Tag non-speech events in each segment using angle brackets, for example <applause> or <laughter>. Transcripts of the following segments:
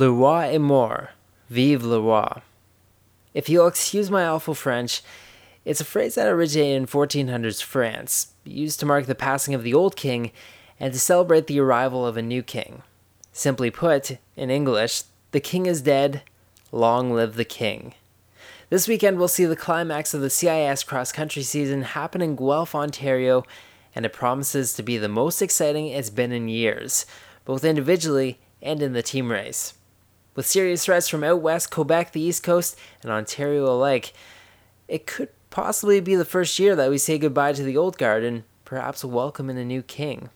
Le roi est mort. Vive le roi. If you'll excuse my awful French, it's a phrase that originated in 1400s France, used to mark the passing of the old king and to celebrate the arrival of a new king. Simply put, in English, the king is dead, long live the king. This weekend, we'll see the climax of the CIS cross country season happen in Guelph, Ontario, and it promises to be the most exciting it's been in years, both individually and in the team race. With serious threats from out west, Quebec, the East Coast, and Ontario alike, it could possibly be the first year that we say goodbye to the old guard and perhaps welcome in a new king.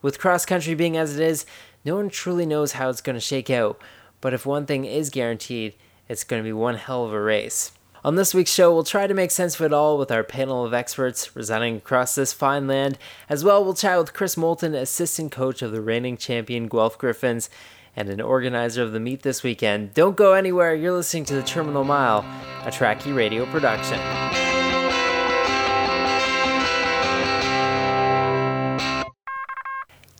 With cross country being as it is, no one truly knows how it's going to shake out, but if one thing is guaranteed, it's going to be one hell of a race. On this week's show, we'll try to make sense of it all with our panel of experts residing across this fine land. As well, we'll chat with Chris Moulton, assistant coach of the reigning champion Guelph Griffins and an organizer of the meet this weekend. Don't go anywhere, you're listening to The Terminal Mile, a Trackie radio production.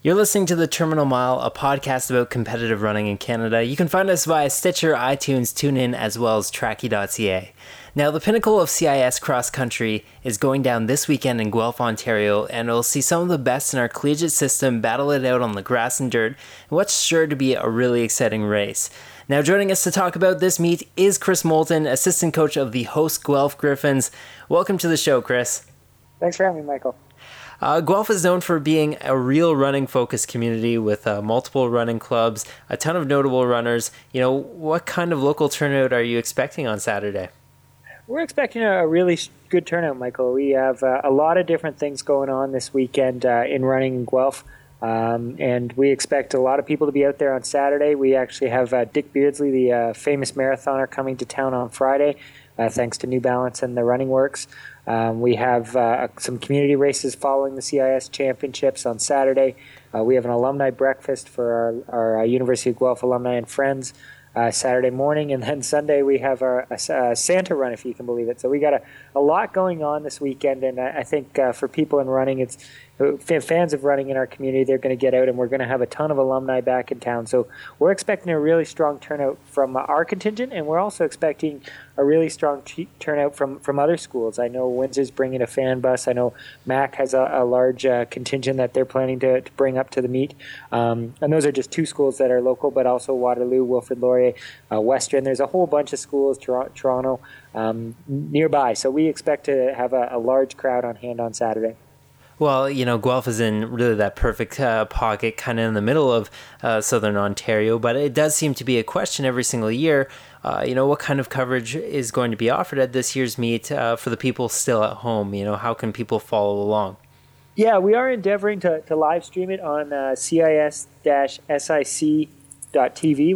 You're listening to The Terminal Mile, a podcast about competitive running in Canada. You can find us via Stitcher, iTunes, TuneIn, as well as Trackie.ca. Now, the pinnacle of CIS cross country is going down this weekend in Guelph, Ontario, and we'll see some of the best in our collegiate system battle it out on the grass and dirt, what's sure to be a really exciting race. Now, joining us to talk about this meet is Chris Moulton, assistant coach of the host Guelph Griffins. Welcome to the show, Chris. Thanks for having me, Michael. Uh, Guelph is known for being a real running focused community with uh, multiple running clubs, a ton of notable runners. You know, what kind of local turnout are you expecting on Saturday? We're expecting a really good turnout, Michael. We have uh, a lot of different things going on this weekend uh, in running in Guelph. Um, and we expect a lot of people to be out there on Saturday. We actually have uh, Dick Beardsley, the uh, famous marathoner, coming to town on Friday, uh, thanks to New Balance and the Running Works. Um, we have uh, some community races following the CIS championships on Saturday. We have an alumni breakfast for our, our University of Guelph alumni and friends uh, Saturday morning, and then Sunday we have our a, Santa run, if you can believe it. So we got a, a lot going on this weekend, and I, I think uh, for people in running, it's fans of running in our community, they're going to get out, and we're going to have a ton of alumni back in town. So we're expecting a really strong turnout from our contingent, and we're also expecting a really strong t- turnout from, from other schools. I know Windsor's bringing a fan bus. I know Mac has a, a large uh, contingent that they're planning to, to bring up to the meet. Um, and those are just two schools that are local, but also Waterloo, Wilfrid Laurier, uh, Western. There's a whole bunch of schools, Tor- Toronto, um, nearby. So we expect to have a, a large crowd on hand on Saturday. Well, you know, Guelph is in really that perfect uh, pocket, kind of in the middle of uh, southern Ontario, but it does seem to be a question every single year. Uh, you know, what kind of coverage is going to be offered at this year's meet uh, for the people still at home? You know, how can people follow along? Yeah, we are endeavoring to, to live stream it on uh, cis-sic.tv,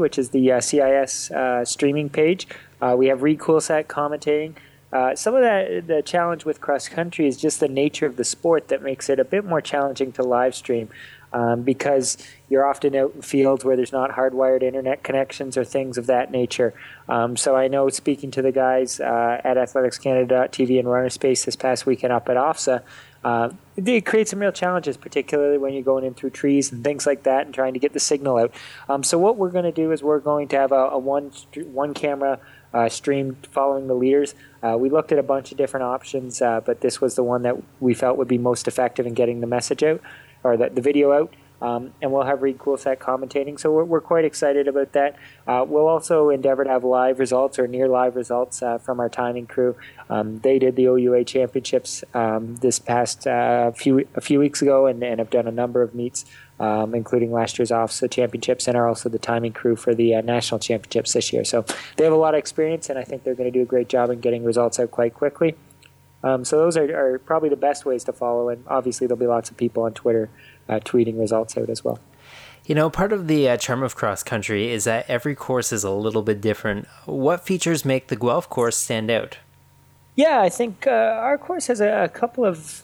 which is the CIS uh, streaming page. we have Reid Coolsaet commentating. Uh, some of that the challenge with cross country is just the nature of the sport that makes it a bit more challenging to live stream um, because you're often out in fields where there's not hardwired internet connections or things of that nature. Um, so I know speaking to the guys uh, at Athletics Canada TV and Runner Space this past weekend up at OFSAA, uh, it creates some real challenges, particularly when you're going in through trees and things like that and trying to get the signal out. Um, so what we're going to do is we're going to have a, a one one camera uh, streamed following the leaders. Uh, we looked at a bunch of different options, uh, but this was the one that we felt would be most effective in getting the message out or the, the video out. Um, and we'll have Reid Coolsaet commentating, so we're, we're quite excited about that. Uh, we'll also endeavor to have live results or near live results uh, from our timing crew. Um, they did the OUA championships um, this past uh, few a few weeks ago, and, and have done a number of meets um, including last year's OFSAA championships, and are also the timing crew for the uh, national championships this year. So they have a lot of experience, and I think they're going to do a great job in getting results out quite quickly. Um, so those are, are, probably the best ways to follow, and obviously there'll be lots of people on Twitter uh, tweeting results out as well. You know, part of the uh, charm of cross country is that every course is a little bit different. What features make the Guelph course stand out? Yeah, I think uh, our course has a, a couple of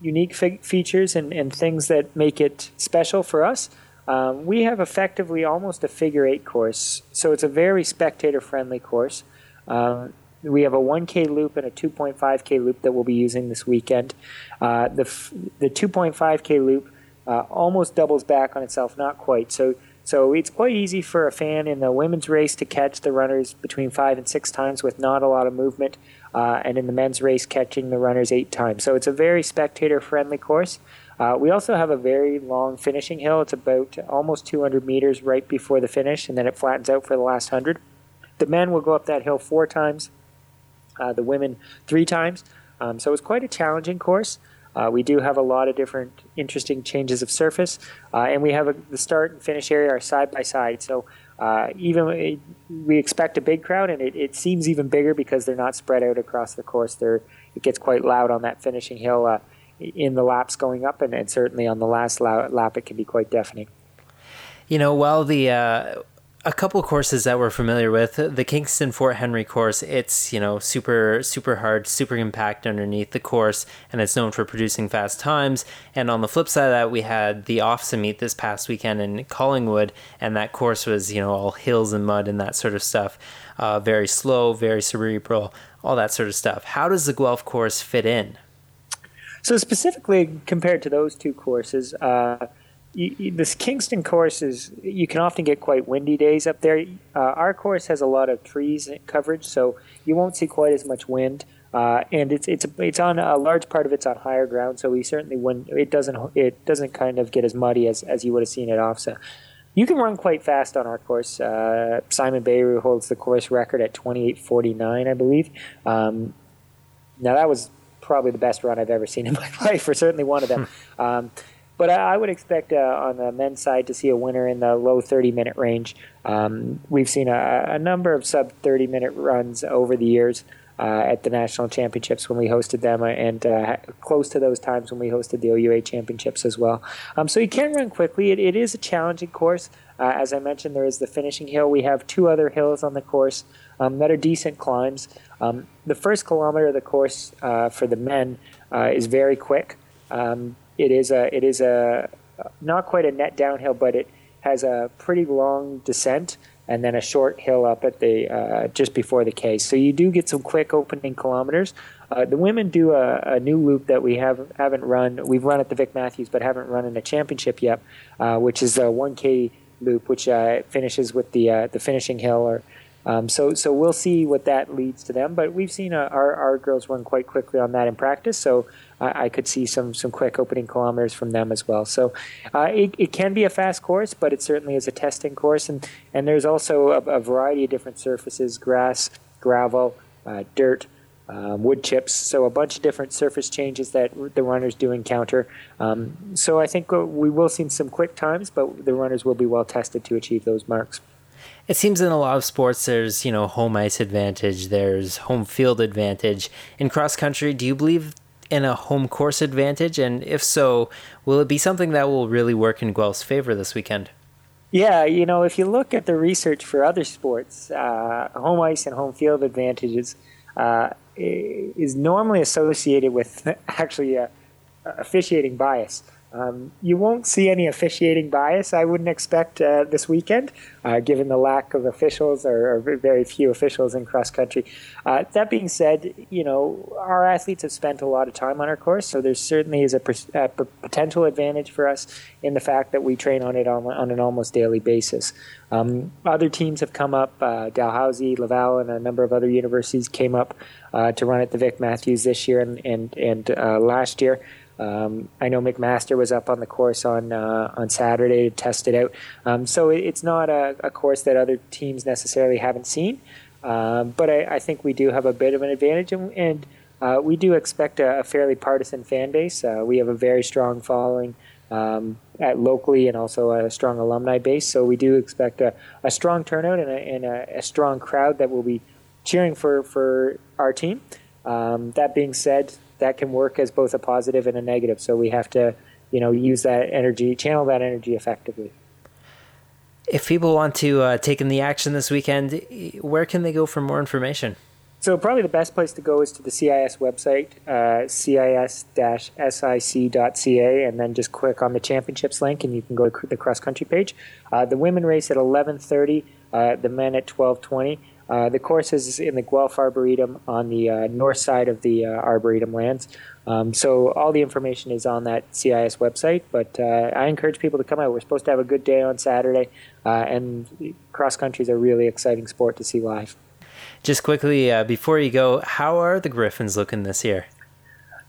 unique fe- features and, and things that make it special for us. Um, we have effectively almost a figure eight course, so it's a very spectator friendly course. Um, we have a 1K loop and a 2.5K loop that we'll be using this weekend. Uh, the, f- the 2.5K loop uh, almost doubles back on itself, not quite. So So it's quite easy for a fan in the women's race to catch the runners between five and six times with not a lot of movement, uh, and in the men's race, catching the runners eight times. So it's a very spectator friendly course. Uh, we also have a very long finishing hill. It's about almost 200 meters right before the finish, and then it flattens out for the last 100. The men will go up that hill four times, uh, the women three times. Um, so it's quite a challenging course. Uh, we do have a lot of different interesting changes of surface, uh, and we have a, the start and finish area are side by side. So uh, even it, we expect a big crowd, and it, it, seems even bigger because they're not spread out across the course. They're, it gets quite loud on that finishing hill uh, in the laps going up, and, and certainly on the last lap, it can be quite deafening. You know, while the uh, a couple courses that we're familiar with. The Kingston Fort Henry course, it's, you know, super super hard, super compact underneath the course, and it's known for producing fast times. And on the flip side of that, we had the OFSAA meet this past weekend in Collingwood, and that course was, you know, all hills and mud and that sort of stuff. Uh, very slow, very cerebral, all that sort of stuff. How does the Guelph course fit in? So specifically compared to those two courses, uh, you, you, this Kingston course is you can often get quite windy days up there. Uh, our course has a lot of trees coverage, so you won't see quite as much wind. Uh, and it's it's it's on a large part of it's on higher ground, so we certainly when it doesn't it doesn't kind of get as muddy as, as you would have seen at OFSAA. You can run quite fast on our course. Uh, Simon Bairu holds the course record at 28:49, I believe. Um, now that was probably the best run I've ever seen in <laughs> my life, or certainly one of them. um, but I, would expect uh, on the men's side to see a winner in the low 30 minute range. Um, we've seen a, a, number of sub 30 minute runs over the years uh, at the national championships when we hosted them, uh, and uh, close to those times when we hosted the OUA championships as well. Um, so you can run quickly. it, it is a challenging course. Uh, as I mentioned, there is the finishing hill. We have two other hills on the course um, that are decent climbs. Um, the first kilometer of the course uh, for the men is very quick. Um, it is a it is a not quite a net downhill, but it has a pretty long descent and then a short hill up at the uh, just before the case. So you do get some quick opening kilometers. Uh, the women do a, a, new loop that we have haven't run. We've run at the Vic Matthews, but haven't run in a championship yet, uh, which is a 1K loop, which uh, finishes with the uh, the finishing hill or um, so, so we'll see what that leads to them. But we've seen uh, our our girls run quite quickly on that in practice. So I, I could see some some quick opening kilometers from them as well. So uh, it, it can be a fast course, but it certainly is a testing course. And and there's also a, a variety of different surfaces: grass, gravel, uh, dirt. Um, wood chips, so a bunch of different surface changes that the runners do encounter. Um, so I think uh, we will see some quick times, but the runners will be well tested to achieve those marks. It seems in a lot of sports there's, you know, home ice advantage, there's home field advantage. In cross country, do you believe in a home course advantage? And if so, will it be something that will really work in Guelph's favor this weekend? Yeah, you know, if you look at the research for other sports, uh, home ice and home field advantages uh, is normally associated with <laughs> actually a officiating bias. Um, you won't see any officiating bias, I wouldn't expect uh, this weekend, uh, given the lack of officials or, or, very few officials in cross country. Uh, that being said, you know, our athletes have spent a lot of time on our course, so there certainly is a, a potential advantage for us in the fact that we train on it on, on an almost daily basis. Um, other teams have come up, uh, Dalhousie, Laval, and a number of other universities came up uh, to run at the Vic Matthews this year and, and, and uh, last year. Um, I know McMaster was up on the course on uh, on Saturday to test it out. Um, so it, it's not a, a, course that other teams necessarily haven't seen, um, but I, I, think we do have a bit of an advantage, and, and uh, we do expect a, a, fairly partisan fan base. Uh, we have a very strong following um, at locally and also a strong alumni base. So we do expect a, a strong turnout and, and a, strong crowd that will be cheering for for our team. Um, that being said, that can work as both a positive and a negative. So we have to, you know, use that energy, channel that energy effectively. If people want to uh, take in the action this weekend, where can they go for more information? So probably the best place to go is to the CIS website, uh, cis-sic.ca, and then just click on the championships link, and you can go to the cross country page. Uh, the women race at 11:30, uh, the men at 12:20. Uh, the course is in the Guelph Arboretum on the uh, north side of the uh, Arboretum lands. Um, so all the information is on that CIS website. But uh, I encourage people to come out. We're supposed to have a good day on Saturday, uh, and cross country is a really exciting sport to see live. Just quickly before you go, how are the Griffins looking this year?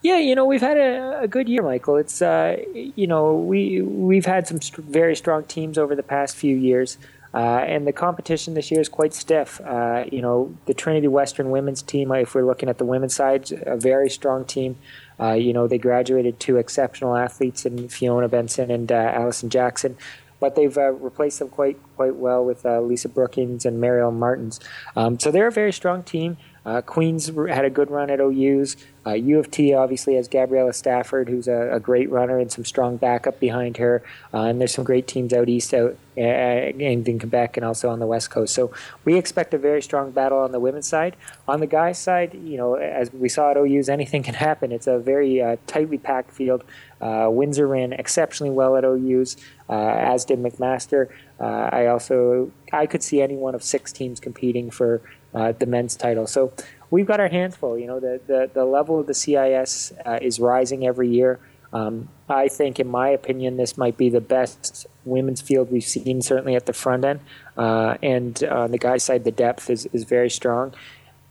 Yeah, you know we've had a, a good year, Michael. It's uh, you know we we've had some st- very strong teams over the past few years, uh, and the competition this year is quite stiff. Uh, you know the Trinity Western women's team, if we're looking at the women's side, a very strong team. Uh, you know they graduated two exceptional athletes in Fiona Benson and uh, Allison Jackson but they've uh, replaced them quite quite well with uh, Lisa Brookings and Mariel Martins. Um, so they're a very strong team. Uh, Queens had a good run at OU's. Uh, U of T obviously has Gabriela Stafford, who's a, a, great runner and some strong backup behind her. Uh, and there's some great teams out east, out uh, in, Quebec, and also on the west coast. So we expect a very strong battle on the women's side. On the guys' side, you know, as we saw at OU's, anything <laughs> can happen. It's a very uh, tightly packed field. Uh, Windsor ran exceptionally well at OU's, as did McMaster. I also I could see any one of six teams competing for uh, the men's title. So we've got our hands full. You know, the the, the level of the CIS uh, is rising every year. Um, I think, in my opinion, this might be the best women's field we've seen, certainly at the front end. Uh, and on the guys' side, the depth is, is very strong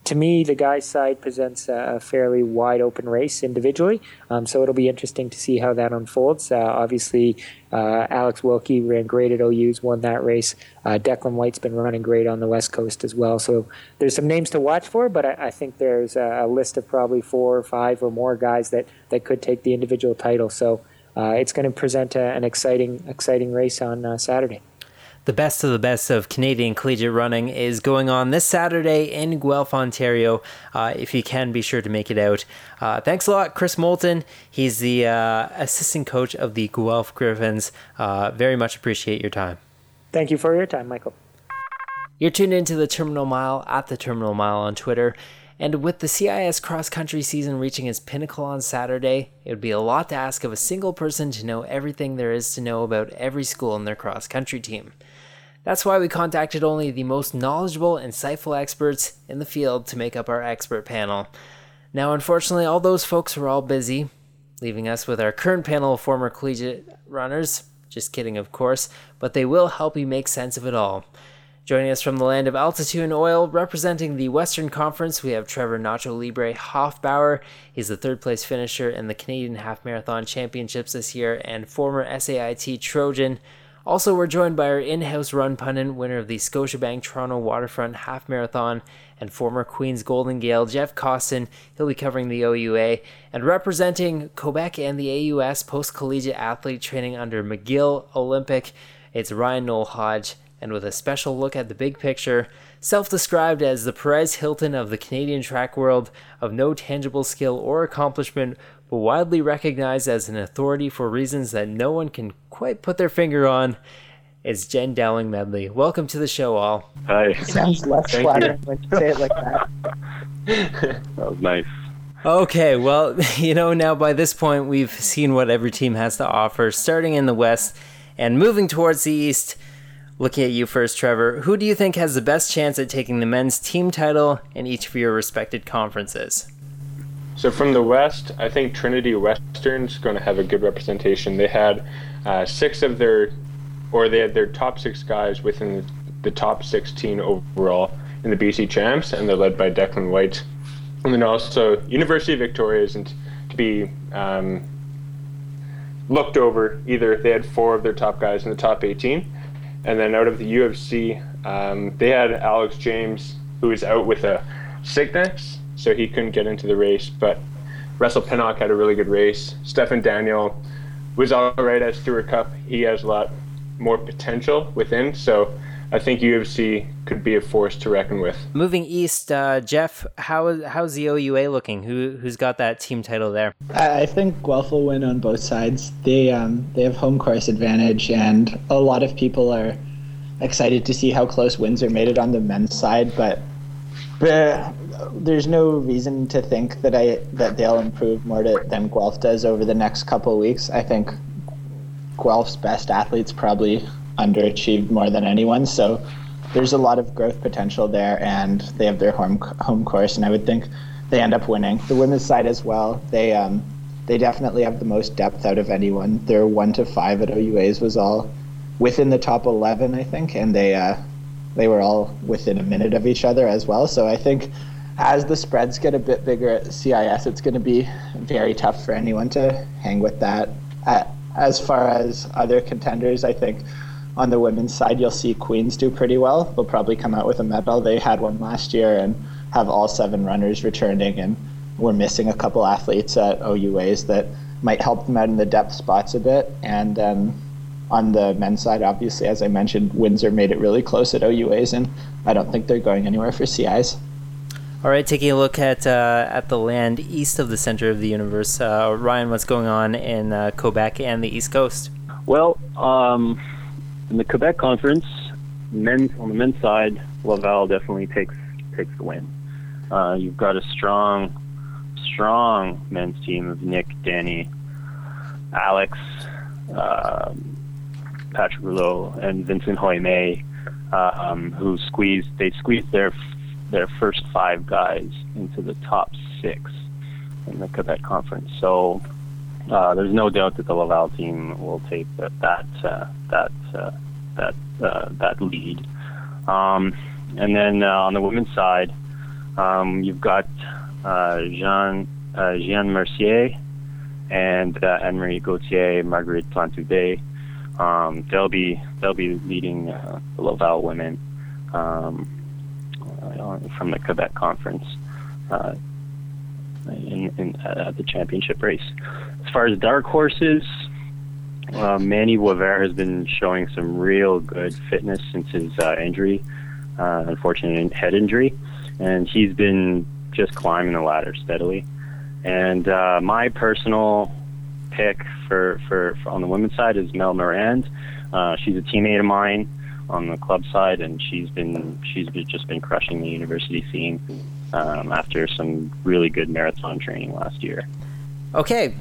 to me, the guys' side presents a fairly wide open race individually, um, so it'll be interesting to see how that unfolds. Uh, obviously, uh, Alex Wilkie ran great at OU's, won that race. Uh, Declan White's been running great on the West Coast as well. So there's some names to watch for, but I, I think there's a, a, list of probably four or five or more guys that, that could take the individual title. So uh, it's going to present a, an exciting, exciting race on uh, Saturday. The best of the best of Canadian collegiate running is going on this Saturday in Guelph, Ontario. Uh, if you can, be sure to make it out. Uh, thanks a lot, Chris Moulton. He's the uh, assistant coach of the Guelph Griffins. Uh, very much appreciate your time. Thank you for your time, Michael. You're tuned into the Terminal Mile at the Terminal Mile on Twitter. And with the CIS cross country season reaching its pinnacle on Saturday, it would be a lot to ask of a single person to know everything there is to know about every school in their cross country team. That's why we contacted only the most knowledgeable, insightful experts in the field to make up our expert panel. Now, unfortunately, all those folks are all busy, leaving us with our current panel of former collegiate runners. Just kidding, of course, but they will help you make sense of it all. Joining us from the land of altitude and oil, representing the Western Conference, we have Trevor Nacho Libre Hofbauer. He's the third place finisher in the Canadian Half Marathon Championships this year and former SAIT Trojan. Also, we're joined by our in house run pundit, winner of the Scotiabank Toronto Waterfront Half Marathon, and former Queen's Golden Gael, Jeff Costin. He'll be covering the OUA. And representing Quebec and the AUS post collegiate athlete training under McGill Olympic, it's Ryan Noel Hodge. And with a special look at the big picture, self described as the Perez Hilton of the Canadian track world, of no tangible skill or accomplishment, widely recognized as an authority for reasons that no one can quite put their finger on, is Jen Dowling Medley. Welcome to the show, all. Hi. It sounds less flattering when you say it like that. <laughs> that was nice. Okay, well, <laughs> you know, now by this point, we've seen what every team has to offer, starting in the West and moving towards the East. Looking at you first, Trevor, who do you think has the best chance at taking the men's team title in each of your respected conferences? So from the West, I think Trinity Western's going to have a good representation. They had uh, six of their, or they had their top six guys within the, top 16 overall in the BC Champs, and they're led by Declan White. And then also University of Victoria isn't to be um, looked over either. They had four of their top guys in the top 18, and then out of the U of C, um, they had Alex James, who is out with a sickness so he couldn't get into the race. But Russell Pinnock had a really good race. Stefan Daniel was all right at Stewart Cup. He has a lot more potential within, so I think U of C could be a force to reckon with. Moving east, uh, Jeff, how how's the OUA looking? Who who's got that team title there? I think Guelph will win on both sides. They um, they have home course advantage, and a lot of people are excited to see how close Windsor made it on the men's side. But, but there's no reason to think that I that they'll improve more to, than Guelph does over the next couple weeks. I think Guelph's best athletes probably underachieved more than anyone. So there's a lot of growth potential there, and they have their home home course, and I would think they end up winning. The women's side as well, they um, they definitely have the most depth out of anyone. Their one to five at OUA's was all within the top eleven, I think, and they uh, they were all within a minute of each other as well. So I think as the spreads get a bit bigger at CIS, it's going to be very tough for anyone to hang with that. As far as other contenders, I think on the women's side, you'll see Queens do pretty well. They'll probably come out with a medal. They had one last year and have all seven runners returning, and we're missing a couple athletes at OUAs that might help them out in the depth spots a bit. And um, on the men's side, obviously, as I mentioned, Windsor made it really close at OUAs, and I don't think they're going anywhere for CIs. All right, taking a look at uh, at the land east of the center of the universe, uh, Ryan, what's going on in uh, Quebec and the East Coast? Well, um, in the Quebec conference, men on the men's side, Laval definitely takes takes the win. Uh, you've got a strong, strong men's team of Nick, Danny, Alex, um, Patrick Rouleau, and Vincent Hoime, um, who squeezed they squeezed their their first five guys into the top six in the Quebec Conference. So uh, there's no doubt that the Laval team will take that that uh, that uh, that uh, that lead. Um, and then uh, on the women's side, um, you've got uh, Jean Jean Mercier and Anne Marie Gauthier, Marguerite Plantubé. Um, they'll be they'll be leading the Laval women. Um, uh, from the Quebec Conference uh, in, in uh, the championship race. As far as dark horses, uh, Manny Wavert has been showing some real good fitness since his uh, injury, uh, unfortunate head injury, and he's been just climbing the ladder steadily. And uh, my personal pick for, for, for on the women's side is Mel Morand. Uh, she's a teammate of mine on the club side, and she's been she's been, just been crushing the university scene um, after some really good marathon training last year. Okay,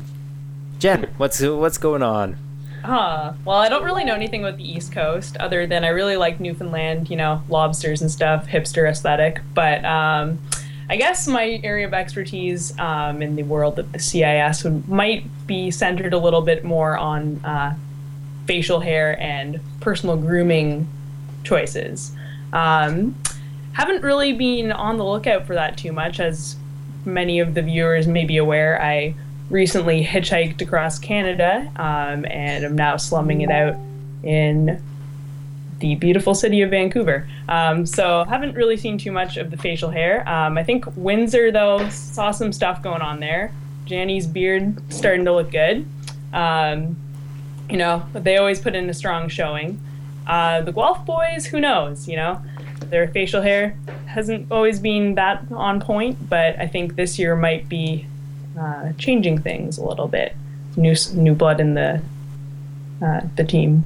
Jen, what's what's going on? Huh. Well, I don't really know anything about the East Coast other than I really like Newfoundland, you know, lobsters and stuff, hipster aesthetic. But um, I guess my area of expertise um, in the world of the CIS would, might be centered a little bit more on uh, facial hair and personal grooming choices. Um, haven't really been on the lookout for that too much, as many of the viewers may be aware. I recently hitchhiked across Canada um, and am now slumming it out in the beautiful city of Vancouver. Um, so haven't really seen too much of the facial hair. Um, I think Windsor though saw some stuff going on there. Janny's beard starting to look good. Um, you know, they always put in a strong showing. Uh, the Guelph boys, who knows? You know, their facial hair hasn't always been that on point, but I think this year might be uh, changing things a little bit. New new blood in the uh, the team.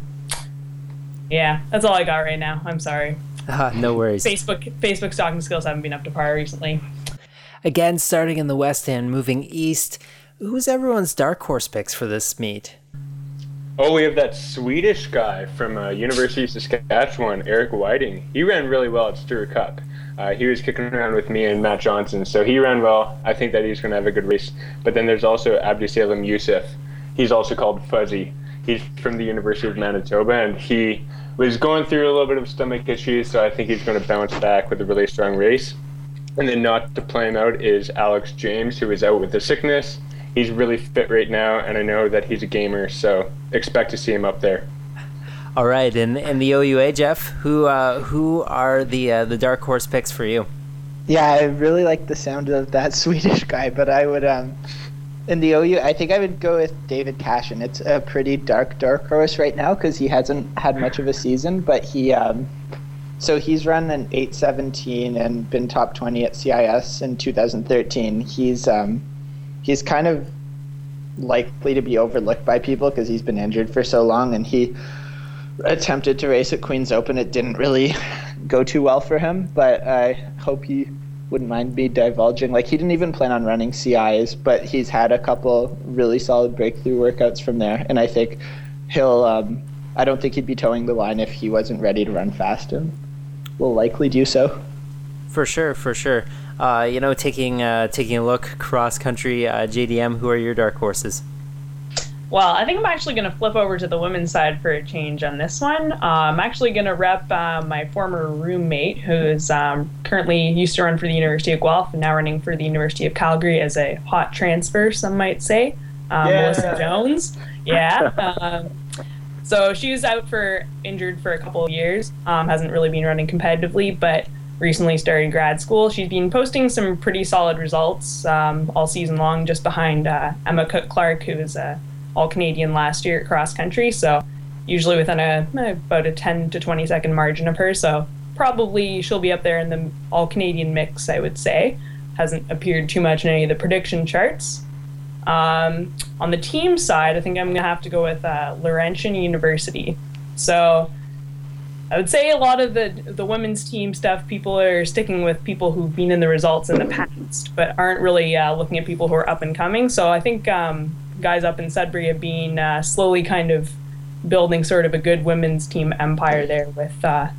Yeah, that's all I got right now. I'm sorry. Uh, <laughs> no worries. Facebook Facebook stalking skills haven't been up to par recently. Again, starting in the West End, moving east. Who's everyone's dark horse picks for this meet? Oh, we have that Swedish guy from uh, University of Saskatchewan, Eric Whiting. He ran really well at Stewart Cup. Uh, he was kicking around with me and Matt Johnson, so he ran well. I think that he's going to have a good race. But then there's also Abdisalim Youssef. He's also called Fuzzy. He's from the University of Manitoba, and he was going through a little bit of stomach issues, so I think he's going to bounce back with a really strong race. And then not to play him out is Alex James, who is out with a sickness he's really fit right now, and I know that he's a gamer, so expect to see him up there. All right, and in the OUA, Jeff, who uh, who are the uh, the dark horse picks for you? Yeah, I really like the sound of that <laughs> Swedish guy, but I would um, in the OU, I think I would go with David Cashin. It's a pretty dark dark horse right now because he hasn't had much of a season, but he um, so he's run an 817 and been top 20 at CIS in 2013. He's um, he's kind of likely to be overlooked by people because he's been injured for so long and he attempted to race at Queen's Open. It didn't really go too well for him, but I hope he wouldn't mind me divulging. Like he didn't even plan on running CIs, but he's had a couple really solid breakthrough workouts from there, and I think he'll. Um, I don't think he'd be towing the line if he wasn't ready to run fast. And will likely do so. For sure, for sure. Uh, you know, taking uh, taking a look cross country, uh, JDM. Who are your dark horses? Well, I think I'm actually going to flip over to the women's side for a change on this one. Uh, I'm actually going to rep uh, my former roommate, who is um, currently used to run for the University of Guelph and now running for the University of Calgary as a hot transfer, some might say. Um, yeah. Melissa Jones. <laughs> Yeah. um, so she was out for injured for a couple of years. Um, hasn't really been running competitively, but recently started grad school. She's been posting some pretty solid results um, all season long, just behind uh, Emma Cook Clark, who is a all Canadian last year at cross country. So usually within a about a 10 to 20 second margin of her. So probably she'll be up there in the all Canadian mix, I would say. Hasn't appeared too much in any of the prediction charts. Um, on the team side, I think I'm going to have to go with uh, Laurentian University. So I would say a lot of the the women's team stuff, people are sticking with people who've been in the results in the past, but aren't really uh, looking at people who are up and coming. So I think um, guys up in Sudbury have been uh, slowly kind of building sort of a good women's team empire there with, uh,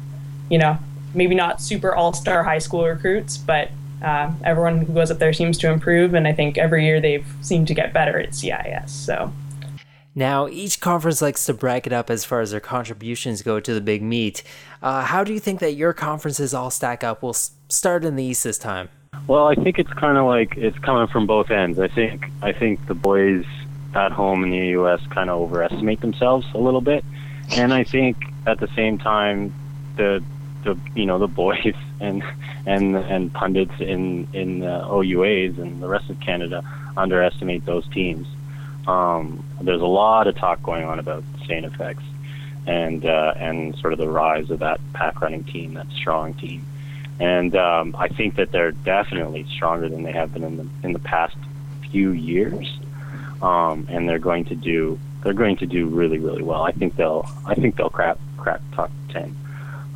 you know, maybe not super all star high school recruits, but uh, everyone who goes up there seems to improve. And I think every year they've seemed to get better at CIS. So. Now, each conference likes to bracket up as far as their contributions go to the big meet. Uh, how do you think that your conferences all stack up? We'll start in the East this time. Well, I think it's kind of like it's coming from both ends. I think I think the boys at home in the AUS kind of overestimate themselves a little bit, and I think at the same time the the you know the boys <laughs> and and and pundits in in the OUAs and the rest of Canada underestimate those teams. Um, there's a lot of talk going on about St. FX and uh, and sort of the rise of that pack running team, that strong team, and um, I think that they're definitely stronger than they have been in the in the past few years um, and they're going to do they're going to do really really well. I think they'll I think they'll crack crack top ten.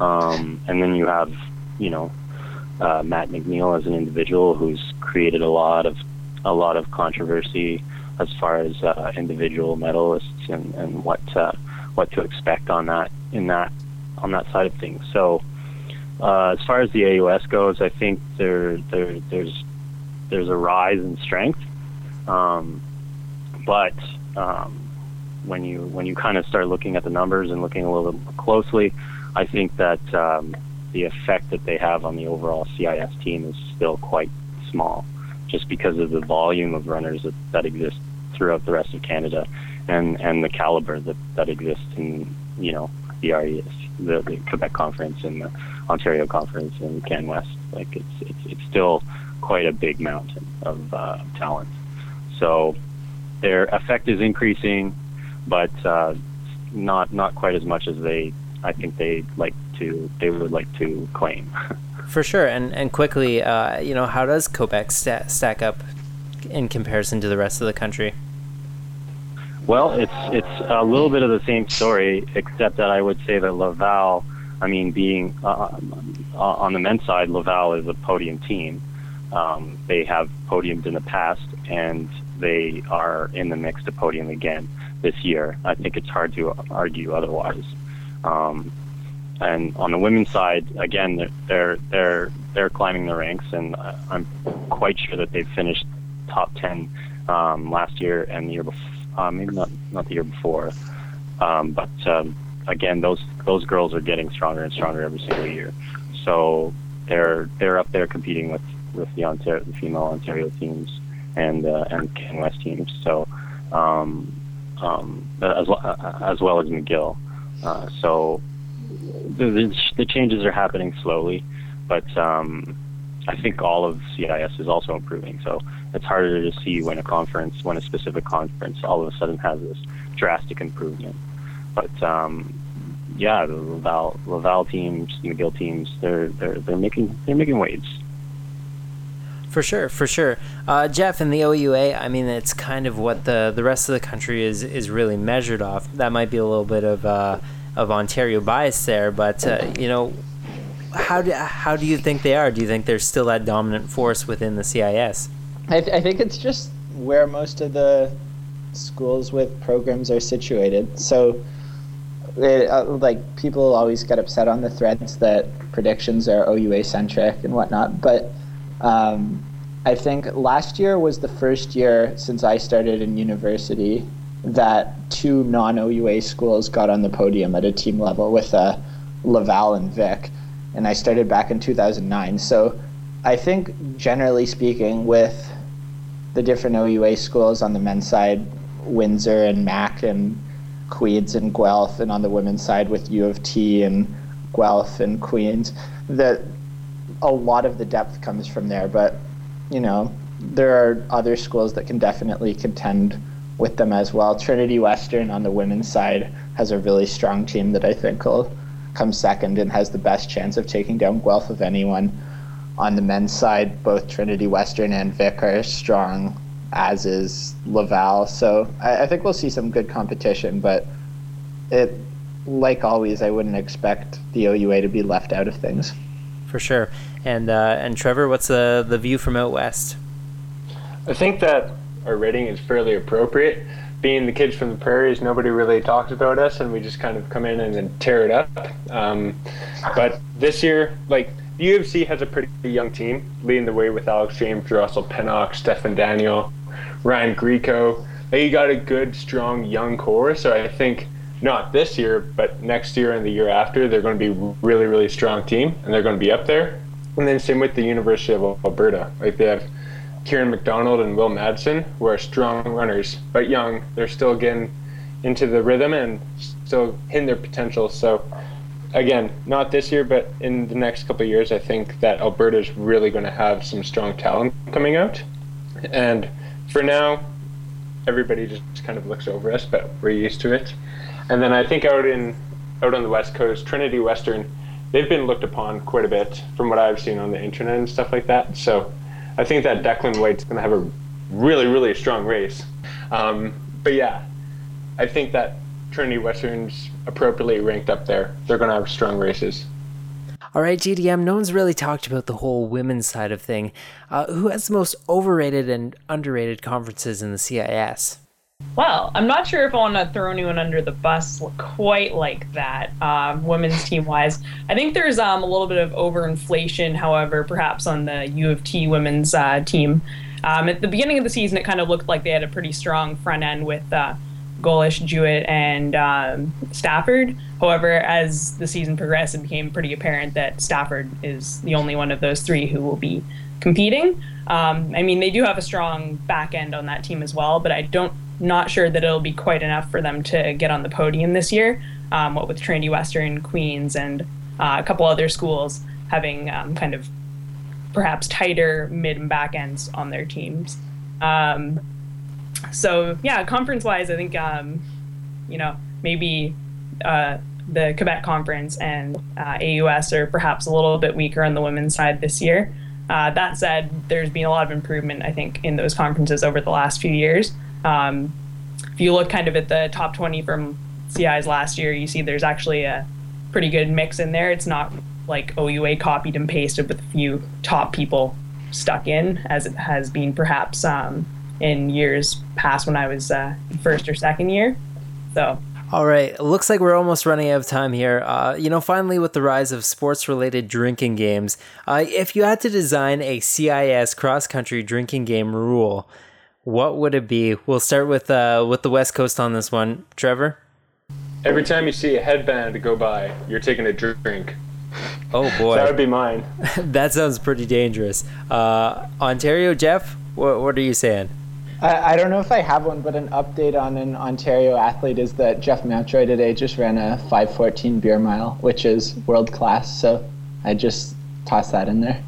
Um, and then you have you know uh, Matt McNeil as an individual who's created a lot of a lot of controversy as far as uh, individual medalists and, and what uh, what to expect on that in that on that side of things. So uh, as far as the AUS goes, I think there there there's there's a rise in strength. Um, but um, when you when you kind of start looking at the numbers and looking a little bit more closely, I think that um, the effect that they have on the overall CIS team is still quite small, just because of the volume of runners that, that exist throughout the rest of Canada, and and the caliber that that exists in you know the RES, the, the Quebec Conference and the Ontario Conference and Can West. Like it's it's it's still quite a big mountain of uh, talent. So their effect is increasing, but uh, not not quite as much as they I think they like to they would like to claim. <laughs> For sure, and and quickly, uh, you know, how does Quebec st- stack up in comparison to the rest of the country? Well, it's it's a little bit of the same story, except that I would say that Laval, I mean, being uh, uh on the men's side, Laval is a podium team. Um, they have podiumed in the past, and they are in the mix to podium again this year. I think it's hard to argue otherwise. Um, and on the women's side, again, they're they're they're, climbing the ranks, and I'm quite sure that they've finished top ten um, last year and the year before. Uh, maybe not not the year before, um, but um, again, those those girls are getting stronger and stronger every single year. So they're they're up there competing with with the Ontario, the female Ontario teams and uh, and Can West teams. So um, um, as well as well as McGill. Uh, so the, the, changes are happening slowly, but um, I think all of CIS is also improving. So it's harder to see when a conference, when a specific conference, all of a sudden has this drastic improvement. But um, yeah, the Laval, Laval teams, McGill teams, they're they're they're making they're making waves. For sure, for sure. Uh, Jeff, in the OUA, I mean, it's kind of what the, the rest of the country is, is really measured off. That might be a little bit of uh, of Ontario bias there, but uh, you know, how do how do you think they are? Do you think they're still that dominant force within the CIS? I, th- I think it's just where most of the schools with programs are situated. So it, uh, like people always get upset on the threads that predictions are OUA centric and whatnot, but um, I think last year was the first year since I started in university that two non OUA schools got on the podium at a team level with uh, Laval and Vic, and I started back in 2009. So I think generally speaking, with the different OUA schools on the men's side, Windsor and Mac and Queens and Guelph, and on the women's side with U of T and Guelph and Queens, that a lot of the depth comes from there. But you know, there are other schools that can definitely contend with them as well. Trinity Western on the women's side has a really strong team that I think will come second and has the best chance of taking down Guelph of anyone. On the men's side, both Trinity Western and Vic are strong, as is Laval. So I, I think we'll see some good competition, but it, like always, I wouldn't expect the OUA to be left out of things. For sure. And uh, and Trevor, what's the the view from out west? I think that our rating is fairly appropriate. Being the kids from the prairies, nobody really talks about us, and we just kind of come in and then tear it up. Um, but this year, like the U of C has a pretty young team, leading the way with Alex James, Russell Pennock, Stefan Daniel, Ryan Greco. They got a good, strong, young core. So I think not this year, but next year and the year after, they're going to be really, really strong team, and they're going to be up there. And then same with the University of Alberta. Like they have Kieran McDonald and Will Madsen, who are strong runners, but young. They're still getting into the rhythm and still hitting their potential. So again, not this year, but in the next couple years, I think that Alberta is really going to have some strong talent coming out. And for now, everybody just kind of looks over us, but we're used to it. And then I think out in out on the west coast, Trinity Western they've been looked upon quite a bit from what I've seen on the internet and stuff like that. So I think that Declan White's going to have a really, really strong race. Um, but yeah, I think that Trinity Western's appropriately ranked up there. They're going to have strong races. All right, GDM, no one's really talked about the whole women's side of thing. Uh, who has the most overrated and underrated conferences in the CIS? Well, I'm not sure if I want to throw anyone under the bus quite like that, um, women's team wise. I think there's um, a little bit of overinflation, however, perhaps on the U of T women's uh, team. Um, at the beginning of the season, it kind of looked like they had a pretty strong front end with uh, Golish, Jewett, and um, Stafford. However, as the season progressed, it became pretty apparent that Stafford is the only one of those three who will be competing. Um, I mean, they do have a strong back end on that team as well, but I don't not sure that it'll be quite enough for them to get on the podium this year. Um, what with Trinity Western, Queens, and uh, a couple other schools having um, kind of perhaps tighter mid and back ends on their teams. Um, so yeah, conference wise, I think um, you know maybe uh, the Quebec conference and uh, AUS are perhaps a little bit weaker on the women's side this year. Uh, that said, there's been a lot of improvement, I think, in those conferences over the last few years. Um, if you look kind of at the top 20 from CI's last year, you see there's actually a pretty good mix in there. It's not like OUA copied and pasted with a few top people stuck in, as it has been perhaps um, in years past when I was uh, first or second year. So. All right, looks like we're almost running out of time here. Uh, you know, finally, with the rise of sports related drinking games, uh, if you had to design a CIS cross country drinking game rule, what would it be? We'll start with uh, with the West Coast on this one. Trevor? Every time you see a headband go by, you're taking a drink. Oh <laughs> boy. that would be mine. <laughs> that sounds pretty dangerous. Uh, Ontario, Jeff, what, what are you saying? I, I don't know if I have one, but an update on an Ontario athlete is that Jeff Mountjoy today just ran a 514 beer mile, which is world class. So I just tossed that in there.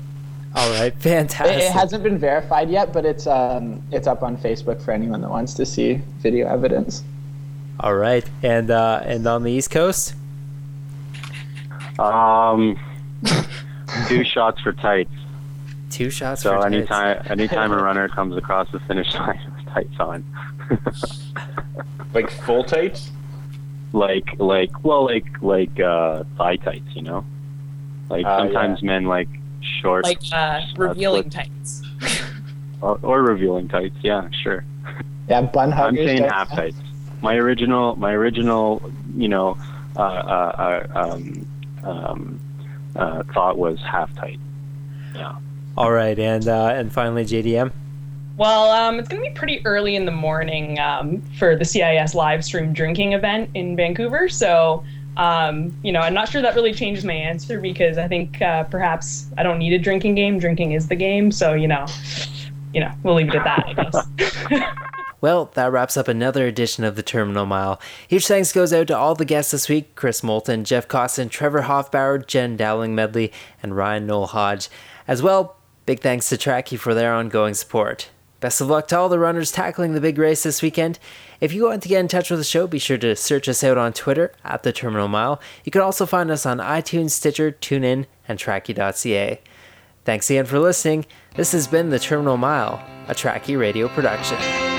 All right, <laughs> fantastic. It, it, hasn't been verified yet, but it's um it's up on Facebook for anyone that wants to see video evidence. All right, and uh, and on the East Coast. Um, <laughs> two shots for tights. Two shots. So for anytime tights. anytime a <laughs> runner comes across the finish line with tights on. like full tights. Like like well like like uh, thigh tights, you know. Like Uh, sometimes yeah. men like short like uh, revealing what- tights. <laughs> or, or revealing tights. Yeah, sure. <laughs> Yeah, bun huggers. I'm saying half tights. My original, my original, you know, uh, uh, um, um, uh, thought was half tight. Yeah. All right, and uh, and finally, JDM. Well, um, it's going to be pretty early in the morning um, for the CIS live stream drinking event in Vancouver. So, um, you know, I'm not sure that really changes my answer because I think uh, perhaps I don't need a drinking game. Drinking is the game. So, you know, you know, we'll leave it at that, I guess. <laughs> Well, that wraps up another edition of the Terminal Mile. Huge thanks goes out to all the guests this week Chris Moulton, Jeff Costin, Trevor Hofbauer, Jen Dowling Medley, and Ryan Noel Hodge. As well, big thanks to Trackie for their ongoing support. Best of luck to all the runners tackling the big race this weekend. If you want to get in touch with the show, be sure to search us out on Twitter at the Terminal Mile. You can also find us on iTunes, Stitcher, TuneIn, and Trackie.ca. Thanks again for listening. This has been the Terminal Mile, a Trackie radio production.